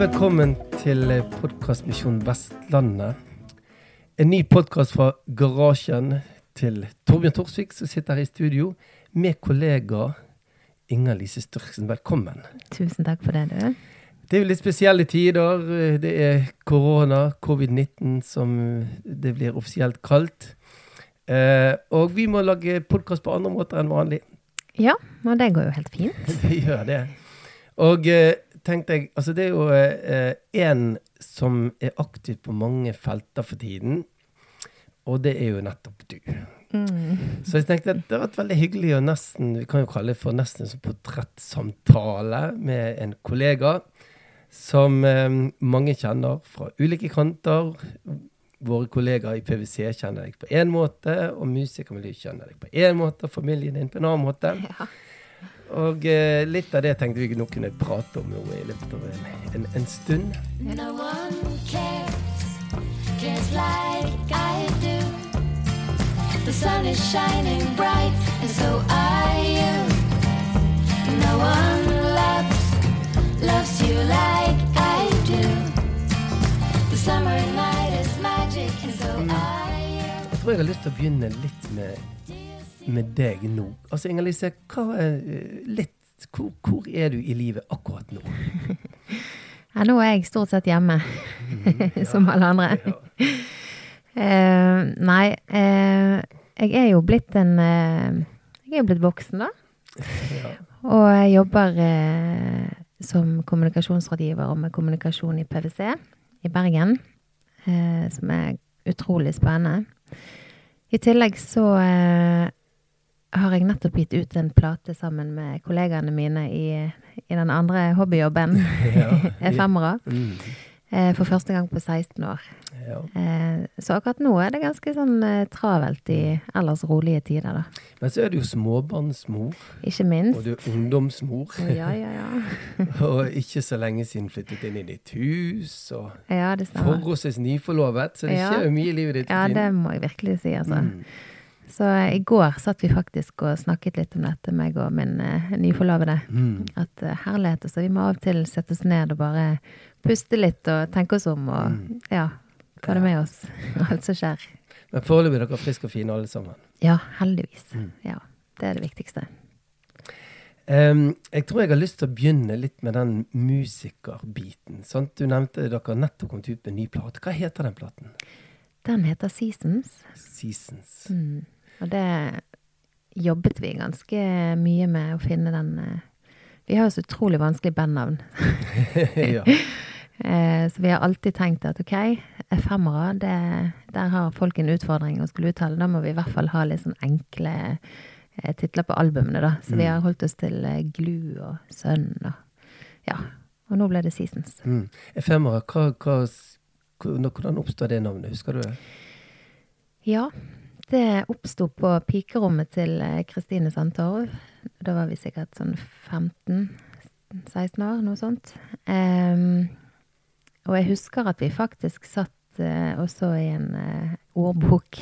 velkommen til podkastmisjon Vestlandet. En ny podkast fra garasjen til Torbjørn Torsvik, som sitter her i studio, med kollega Inger Lise Størksen. Velkommen. Tusen takk for det, du. Det er jo litt spesielle tider. Det er korona, covid-19, som det blir offisielt kalt. Eh, og vi må lage podkast på andre måter enn vanlig. Ja, og det går jo helt fint. det gjør det. Og eh, tenkte jeg Altså, det er jo én eh, som er aktiv på mange felter for tiden, og det er jo nettopp du. Mm. Så jeg tenkte at det har vært veldig hyggelig å nesten vi kan jo kalle det for nesten en portrettsamtale med en kollega som eh, mange kjenner fra ulike kanter. Våre kollegaer i PwC kjenner deg på én måte, og musikermiljøet kjenner deg på én måte, og familien din på en annen måte. Ja. Og eh, litt av det tenkte vi nå kunne prate om nå i løpet av en, en, en stund. No one cares, cares like I do. The sun is shining bright, and so are you. No one loves, loves you like I do. The summer night is magic, and so mm. are you. Jeg tror jeg har lyst til å begynne litt med med deg nå? Altså, Inger-Lise, hvor, hvor, er du i livet akkurat nå? ja, nå er jeg stort sett hjemme, mm, ja, som alle andre. Ja. uh, nei, uh, jeg er jo blitt en uh, Jeg er jo blitt voksen, da. Ja. Og jeg jobber som kommunikasjonsrådgiver og med kommunikasjon i PwC i Bergen, som er utrolig spennende. I tillegg så har jeg nettopp gitt ut en plate sammen med kollegaene mine i, i den andre hobbyjobben, ja, Efemera. Mm. Eh, for første gang på 16 år. Ja. Eh, så akkurat nå er det ganske sånn eh, travelt i ellers rolige tider, da. Men så er du jo småbarnsmor. Ikke minst. Og du er ungdomsmor. Ja, ja, ja. og ikke så lenge siden flyttet inn i ditt hus. Og ja, det stemmer. forholdsvis nyforlovet, så det skjer jo mye i livet ditt. Ja, det må jeg virkelig si, altså. Mm. Så i går satt vi faktisk og snakket litt om dette, meg og min uh, nyforlovede. Mm. At uh, herlighet, så vi må av og til sette oss ned og bare puste litt og tenke oss om og mm. ja, ta det med oss, alt som skjer. Men foreløpig er dere friske og fine alle sammen? Ja, heldigvis. Mm. Ja, det er det viktigste. Um, jeg tror jeg har lyst til å begynne litt med den musikerbiten. Sant? Du nevnte dere nettopp kommet ut med en ny plate. Hva heter den platen? Den heter Seasons. Seasons. Mm. Og det jobbet vi ganske mye med å finne den eh, Vi har jo så utrolig vanskelig bandnavn. ja. Eh, så vi har alltid tenkt at OK, femmere, der har folk en utfordring å skulle uttale. Da må vi i hvert fall ha litt sånn enkle eh, titler på albumene, da. Så mm. vi har holdt oss til Glu og Sønn og Ja. Og nå ble det Seasons. Mm. Efemera, hva, hva, hvordan oppstod det navnet? Husker du det? Ja, det oppsto på pikerommet til eh, Kristine Sandtorv. Da var vi sikkert sånn 15-16 år, noe sånt. Um, og jeg husker at vi faktisk satt uh, også i en uh, ordbok.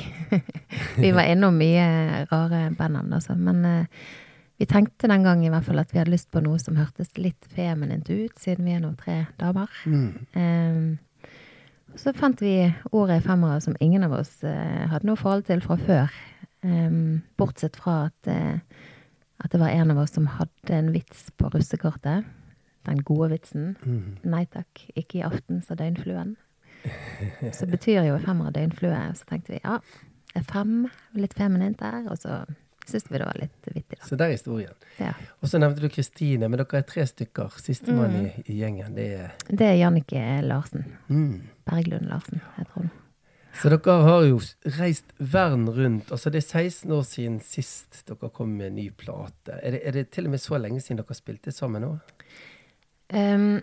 vi var innom mye rare bandnavn, altså. Men uh, vi tenkte den gang i hvert fall at vi hadde lyst på noe som hørtes litt feminint ut, siden vi er nå tre damer. Mm. Um, så fant vi ordet femmere som ingen av oss eh, hadde noe forhold til fra før. Um, bortsett fra at, eh, at, det var en av oss som hadde en vits på russekortet. Den gode vitsen. Mm. Nei takk, ikke i aften, sa døgnfluen. Så betyr jo femmere døgnflue. Så tenkte vi ja, fem, litt feminint der. Og så syns vi det var litt vittig. da. Så der er historien. Ja. Og så nevnte du Kristine, men dere er tre stykker. Sistemann mm. i, i, gjengen, det er Det er Jannicke Larsen. Mm. Berglund Larsen, jeg tror. Så dere har jo reist verden rundt. Altså Det er 16 år siden sist dere kom med en ny plate. Er det, er det til og med så lenge siden dere spilte sammen nå? Um,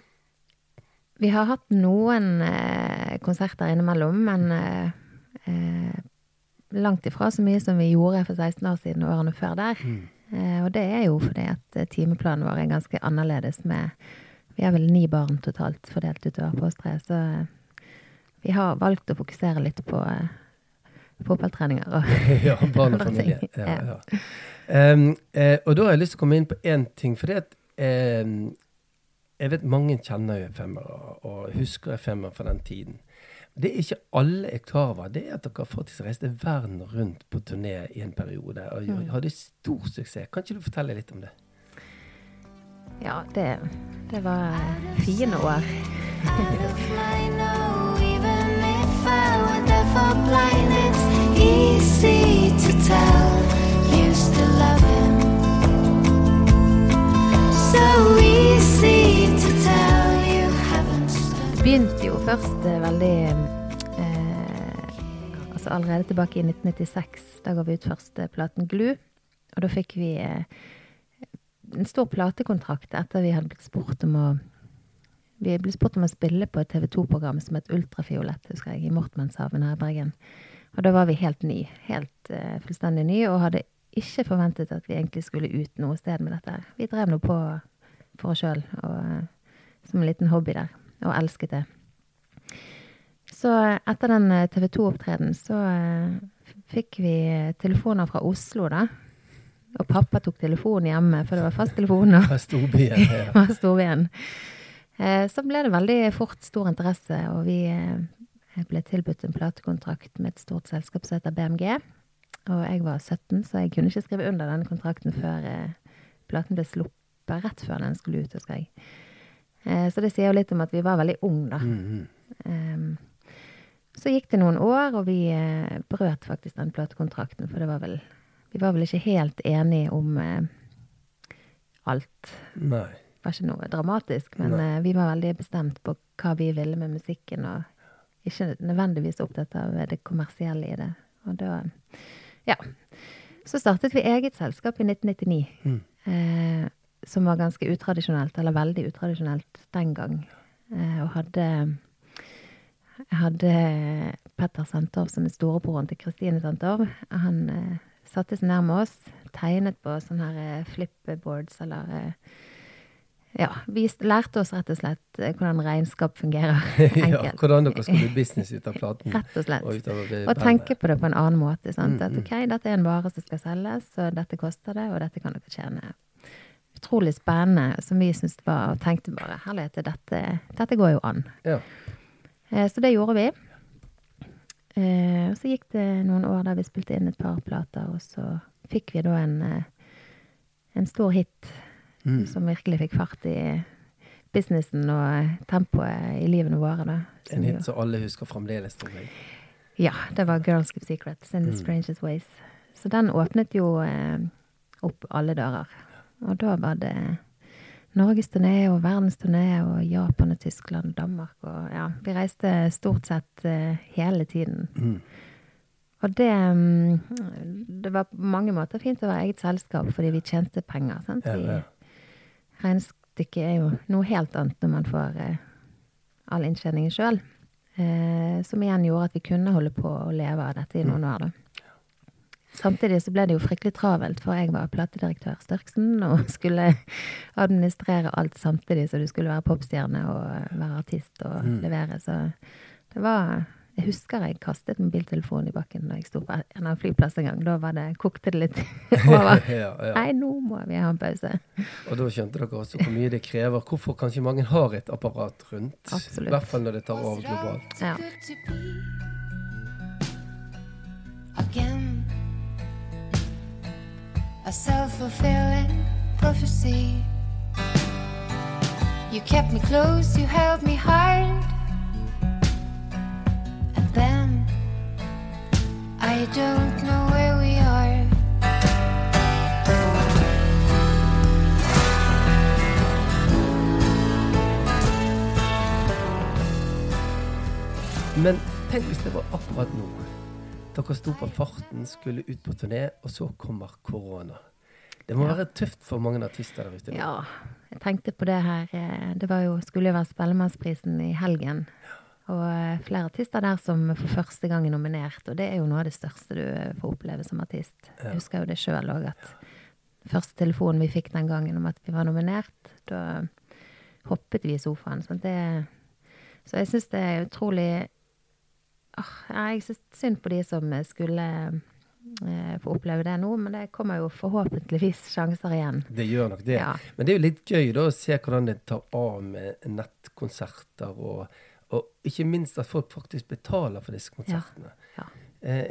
vi har hatt noen uh, konserter innimellom, men uh, eh, langt ifra så mye som vi gjorde for 16 år siden og årene før der. Mm. Eh, og det er jo fordi at eh, timeplanen vår er ganske annerledes med Vi har vel ni barn totalt fordelt utover på oss tre, så eh, vi har valgt å fokusere litt på eh, fotballtreninger og Ja, barn og familie. Ja, ja. Um, eh, og da har jeg lyst til å komme inn på én ting. For det at um, jeg vet mange kjenner jo efemera og husker efemera fra den tiden. Det er ikke alle jeg klar over, det er at dere faktisk reiste verden rundt på turné i en periode og Mm. hadde stor suksess. Kan ikke du fortelle litt om det? Ja, det, det var fine år. Even if I were blind, it's easy to tell. Først eh, veldig eh, Altså allerede tilbake i 1996. Da ga vi ut første platen Glu. Og da fikk vi eh, en stor platekontrakt etter vi hadde blitt spurt om å Vi ble spurt om å spille på et TV 2-program som het Ultrafiolett, husker jeg, i Mortmanshaven her i Bergen. Og da var vi helt ny. Helt uh, fullstendig ny, og hadde ikke forventet at vi egentlig skulle ut noe sted med dette. Vi drev nå på for oss sjøl, som en liten hobby der, og elsket det. Så etter den TV 2-opptredenen så eh, fikk vi eh, telefoner fra Oslo, da. Og pappa tok telefonen hjemme, for det var fasttelefon. og Fra storbyen. Ja. storbyen. Eh, Så ble det veldig fort stor interesse, og vi eh, ble tilbudt en platekontrakt med et stort selskap som heter BMG. Og jeg var 17, så jeg kunne ikke skrive under denne kontrakten før eh, platen ble sluppet rett før den skulle ut, husker jeg. Eh, Så det sier jo litt om at vi var veldig unge, da. Mhm. Ehm, så gikk det noen år, og vi eh, brøt faktisk den platekontrakten, for det var vel Vi var vel ikke helt enige om eh, alt. Nei. Det var ikke noe dramatisk, men eh, vi var veldig bestemt på hva vi ville med musikken, og ikke nødvendigvis opptatt av det kommersielle i det. Og da Ja. Så startet vi eget selskap i 1999, Mm. eh, som var ganske utradisjonelt, eller veldig utradisjonelt den gang. Eh, og hadde jeg hadde Petter Santorv, som er storebroren til Kristine Santorv. Han eh, satte seg nærme oss, tegnet på sånne her eh, flipboards, eller eh, Ja, vi lærte oss rett og slett eh, hvordan regnskap fungerer. ja, hvordan dere skal bli business ut av platen. Rett og slett. Og det Og tenke på det på en annen måte. Sant? Mm, At mm. ok, dette er en vare som skal selges, og dette koster det, og dette kan dere tjene. Utrolig spennende, som vi syntes var Og tenkte bare herlighet, dette, dette går jo an. Ja. Eh, Så det gjorde vi. Eh, Og så gikk det noen år der vi spilte inn et par plater, og så fikk vi da en, eh, en stor hit Mm. som virkelig fikk fart i businessen og tempoet i livene våre. Da. En hit som alle husker fremdeles, tror jeg. Ja, det var Girls Give Secrets in the Mm. Strangest Ways. Så den åpnet jo eh, opp alle dører. Og da var det norgesturné og verdensturné og Japan og Tyskland og Danmark og ja, vi reiste stort sett uh, hele tiden. Mm. Og det um, Det var på mange måter fint å være eget selskap fordi vi tjente penger. Sant? Ja, ja. Regnestykket er jo noe helt annet når man får uh, all inntjeningen sjøl. Uh, som igjen gjorde at vi kunne holde på å leve av dette i noen år. da. Samtidig så ble det jo fryktelig travelt, for jeg var platedirektør Størksen og skulle administrere alt samtidig, så du skulle være popstjerne og være artist og Mm. levere. Så det var Jeg husker jeg kastet mobiltelefonen i bakken da jeg sto på en av flyplass en gang. Da var det, kokte det litt over. ja, ja. Nei, nå må vi ha en pause. Og da skjønte dere også hvor mye det krever. Hvorfor kanskje mange har et apparat rundt. Absolutt. I hvert fall når det tar over globalt. Ja. A self-fulfilling prophecy. You kept me close, you held me hard. And then I don't know where we are. Men tenk hvis det var akkurat nå. Dere sto på farten, skulle ut på turné, og så kommer korona. Det må Ja. være tøft for mange artister der ute. Ja, jeg tenkte på det her. eh, Det var jo, skulle jo være Spellemannsprisen i helgen. Og eh, flere artister der som for første gang er nominert. Og det er jo noe av det største du eh, får oppleve som artist. Ja. Jeg husker jo det sjøl òg, at første telefonen vi fikk den gangen om at vi var nominert, da hoppet vi i sofaen. Så, det, så jeg syns det er utrolig ja, Jeg syns synd på de som skulle eh, få oppleve det nå, men det kommer jo forhåpentligvis sjanser igjen. Det gjør nok det. Ja. Men det er jo litt gøy da å se hvordan det tar av med nettkonserter, og, og ikke minst at folk faktisk betaler for disse konsertene. Ja. Ja.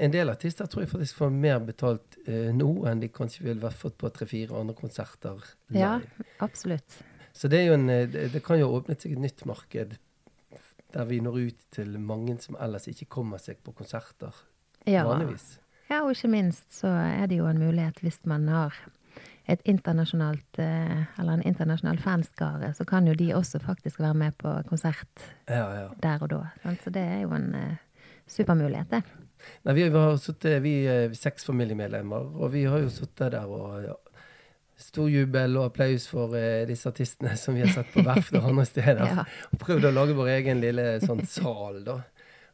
en del artister tror jeg faktisk får mer betalt eh, nå enn de kanskje ville fått på tre-fire andre konserter live. Ja, absolutt. Så det, en, eh, det kan jo åpne seg et nytt marked der vi når ut til mange som ellers ikke kommer seg på konserter Ja. vanligvis. Ja, og ikke minst så er det jo en mulighet hvis man har et internasjonalt, eh, eller en internasjonal fanskare, så kan jo de også faktisk være med på konsert Ja, ja. der og da. sant? Så det er jo en eh, supermulighet, det. Nei, vi har sittet, vi er seks familiemedlemmer, og vi har jo sittet der og ja, Stor jubel og applaus for eh, disse artistene som vi har sett på verft og andre steder. Ja. Og prøvd å lage vår egen lille sånn sal, da.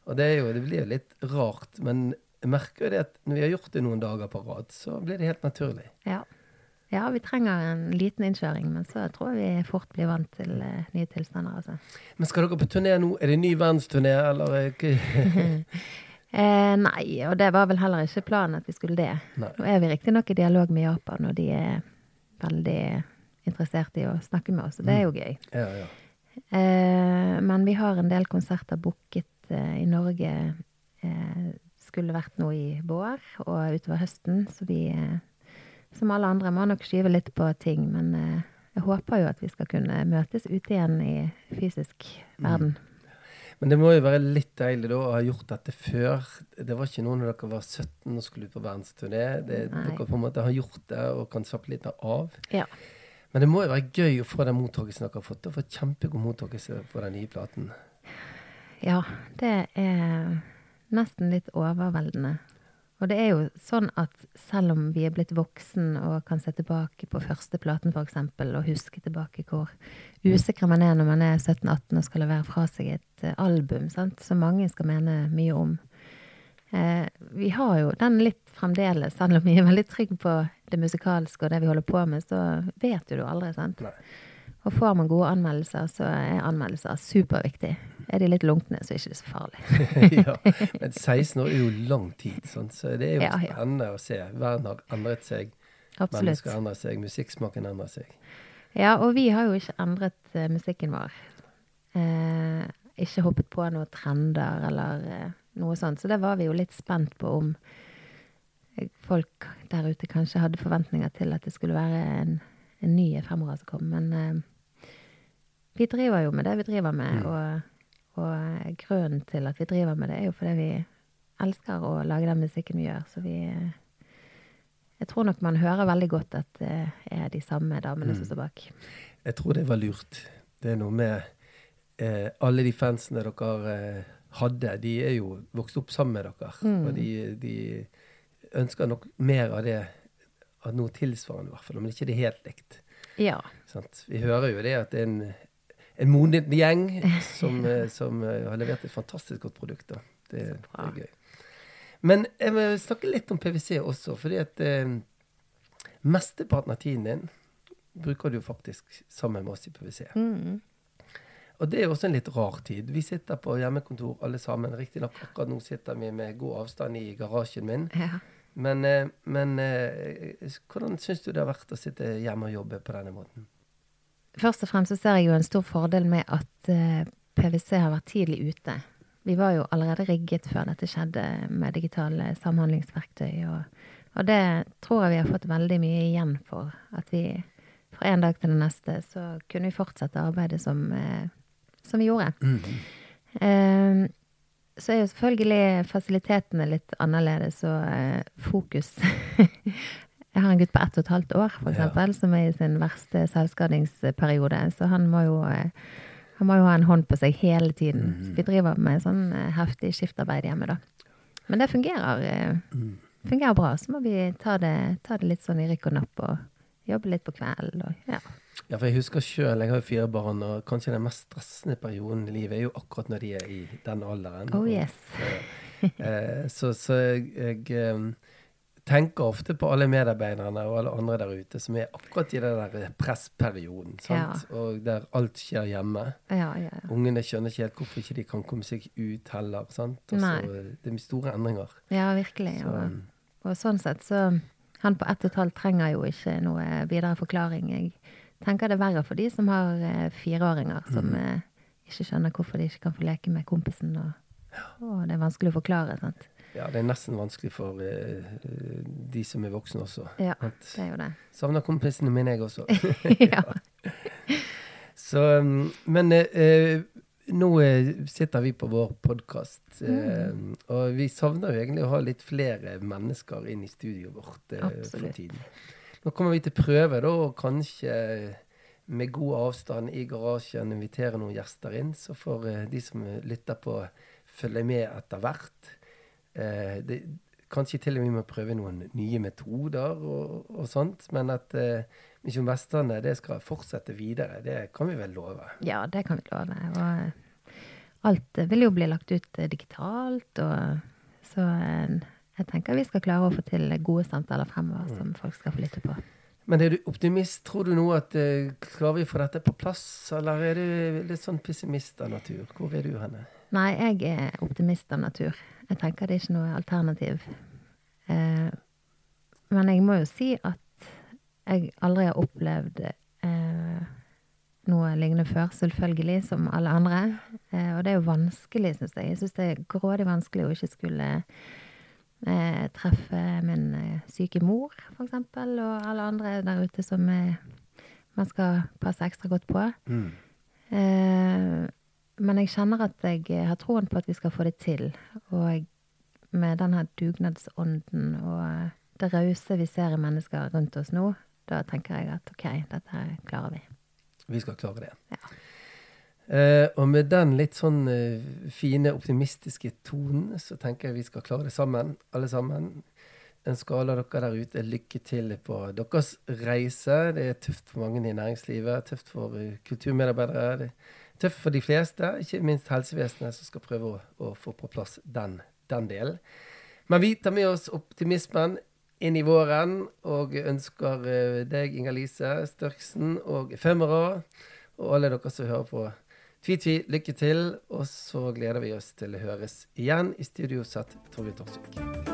Og det, jo, det blir jo litt rart, men jeg merker jo det at når vi har gjort det noen dager på rad, så blir det helt naturlig. Ja. ja, vi trenger en liten innkjøring, men så tror jeg vi fort blir vant til eh, nye tilstander, altså. Men skal dere på turné nå? Er det ny verdensturné, eller? er Eh, nei, og det var vel heller ikke planen at vi skulle det. Nei. Nå er vi riktignok i dialog med Japan, og de er veldig interessert i å snakke med oss, og det er jo gøy. Ja, ja. Eh, men vi har en del konserter booket eh, i Norge. Eh, skulle vært nå i vår og utover høsten, så vi, eh, som alle andre, må nok skyve litt på ting. Men eh, jeg håper jo at vi skal kunne møtes ute igjen i fysisk verden. Men det må jo være litt deilig da å ha gjort dette før. Det var ikke noe når dere var 17 og skulle ut på verdensturné. Dere på en måte har gjort det og kan slappe litt av. Ja. Men det må jo være gøy å få den mottakelsen dere har fått. Og få kjempegod mottakelse på den nye platen. Ja, det er nesten litt overveldende. Og det er jo sånn at selv om vi er blitt voksen og kan se tilbake på første platen f.eks., og huske tilbake hvor usikker man er når man er 17-18 og skal levere fra seg et eh, album, sant? som mange skal mene mye om. Eh, vi har jo den litt fremdeles, selv om vi er veldig trygge på det musikalske og det vi holder på med, så vet jo du aldri, sant. Nei. Og får man gode anmeldelser, så er anmeldelser superviktig. Er de litt lunkne, så er det ikke så farlig. ja. Men 16 år er jo lang tid, sånn, så det er jo Ja, ja. spennende å se. Verden har endret seg. Absolutt. Mennesker endrer seg. Musikksmaken endrer seg. Ja, og vi har jo ikke endret uh, musikken vår. Uh, ikke hoppet på noen trender eller uh, noe sånt. Så det var vi jo litt spent på om folk der ute kanskje hadde forventninger til at det skulle være en, en ny fremover som kom. Men vi driver jo med det vi driver med, og, og eh, grunnen til at vi driver med det, er jo fordi vi elsker å lage den musikken vi gjør. Så vi Jeg tror nok man hører veldig godt at det er de samme damene som står bak. Jeg tror det var lurt. Det er noe med eh, Alle de fansene dere eh, hadde, de er jo vokst opp sammen med dere. Mm. Og de, de ønsker nok mer av det, av noe tilsvarende i hvert fall, men ikke det helt likt. Ja. Vi hører jo det at det er en, en moden gjeng som, eh, som eh, har levert et fantastisk godt produkt. Da. Det, det er gøy. Men jeg vil snakke litt om PwC også, fordi at eh, mesteparten av tiden din bruker du faktisk sammen med oss i PwC. Mm. Og det er jo også en litt rar tid. Vi sitter på hjemmekontor alle sammen. Riktignok akkurat nå sitter vi med god avstand i garasjen min. ja. Men, eh, men hvordan syns du det har vært å sitte hjemme og jobbe på denne måten? Først og fremst så ser jeg jo en stor fordel med at eh, PwC har vært tidlig ute. Vi var jo allerede rigget før dette skjedde med digitale samhandlingsverktøy. Og, og det tror jeg vi har fått veldig mye igjen for. At vi fra en dag til den neste så kunne vi fortsette arbeidet som, eh, som vi gjorde. Eh, så er jo selvfølgelig fasilitetene litt annerledes, og eh, fokus Jeg har en gutt på ett og et halvt år, for Ja. eksempel, som er i sin verste selvskadingsperiode. Så han må jo eh, han må jo ha en hånd på seg hele tiden. Så vi driver med sånn eh, heftig skiftarbeid hjemme, da. Men det fungerer, eh, fungerer bra. Så må vi ta det, ta det litt sånn i rykk og napp og jobbe litt på kvelden. Og, ja. Ja, for jeg husker sjøl, jeg har jo fire barn, og kanskje den mest stressende perioden i livet er jo akkurat når de er i den alderen. Oh Og, yes. eh, så så jeg, jeg tenker ofte på alle medarbeiderne og alle andre der ute som er akkurat i den der pressperioden. sant? Og der alt skjer hjemme. Ja, ja, ja. Ungene skjønner ikke helt hvorfor ikke de kan komme seg ut heller. sant? Også, det er store endringer. ja virkelig. Så, Og Og sånn sett så Han på ett og et halvt trenger jo ikke noe videre forklaring. Jeg tenker det er verre for de som har eh, fireåringer, som mm. ikke skjønner hvorfor de ikke kan få leke med kompisen, og, og det er vanskelig å forklare. sant? Ja, det er nesten vanskelig for uh, de som er voksne også. Ja, Sant? det er jo det. Savner kompisene mine, jeg også. ja. Så, um, men eh, nå eh, sitter vi på vår podkast, Mm. og vi savner jo egentlig å ha litt flere mennesker inn i studioet vårt for tiden. Nå kommer vi til prøve, da, og kanskje med god avstand i garasjen invitere noen gjester inn, så får de som lytter på, følge med etter hvert. Eh, det, kanskje til og med må prøve noen nye metoder og, og sånt, men at eh, Misjon Vestlandet det skal fortsette videre, det kan vi vel love. ja, det kan vi love. Og alt vil jo bli lagt ut eh, digitalt, og så eh, jeg tenker vi skal klare å få til gode samtaler fremover som folk skal få lytte på. Men er du optimist? Tror du nå at eh, klarer vi å få dette på plass, eller er du litt sånn pessimist av natur? Hvor er du henne? Nei, jeg er optimist av natur. Jeg tenker det er ikke noe alternativ. Eh, men jeg må jo si at jeg aldri har opplevd eh, noe lignende før, selvfølgelig, som alle andre. Eh, og det er jo vanskelig, syns jeg. Jeg syns det er grådig vanskelig å ikke skulle eh, treffe min eh, syke mor, for eksempel, og alle andre der ute som eh, man skal passe ekstra godt på. Eh, men jeg kjenner at jeg har troen på at vi skal få det til. Og med denne dugnadsånden og det rause vi ser i mennesker rundt oss nå, da tenker jeg at OK, dette her klarer vi. Vi skal klare det. Ja. Uh, og med den litt sånn uh, fine, optimistiske tonen, så tenker jeg vi skal klare det sammen, alle sammen. En skala dere der ute lykke til på deres reise. Det er tøft for mange i næringslivet, tøft for uh, kulturmedarbeidere. Det er tøft for de fleste, ikke minst helsevesenet, som skal prøve å, å få på plass den, den delen. Men vi tar med oss optimismen inn i våren, og ønsker eh, deg, Inger-Lise Størksen, og Femera, og alle dere som hører på Tvi-tvi, lykke til. Og så gleder vi oss til å høres igjen i studio sett Torgeir Torsvik.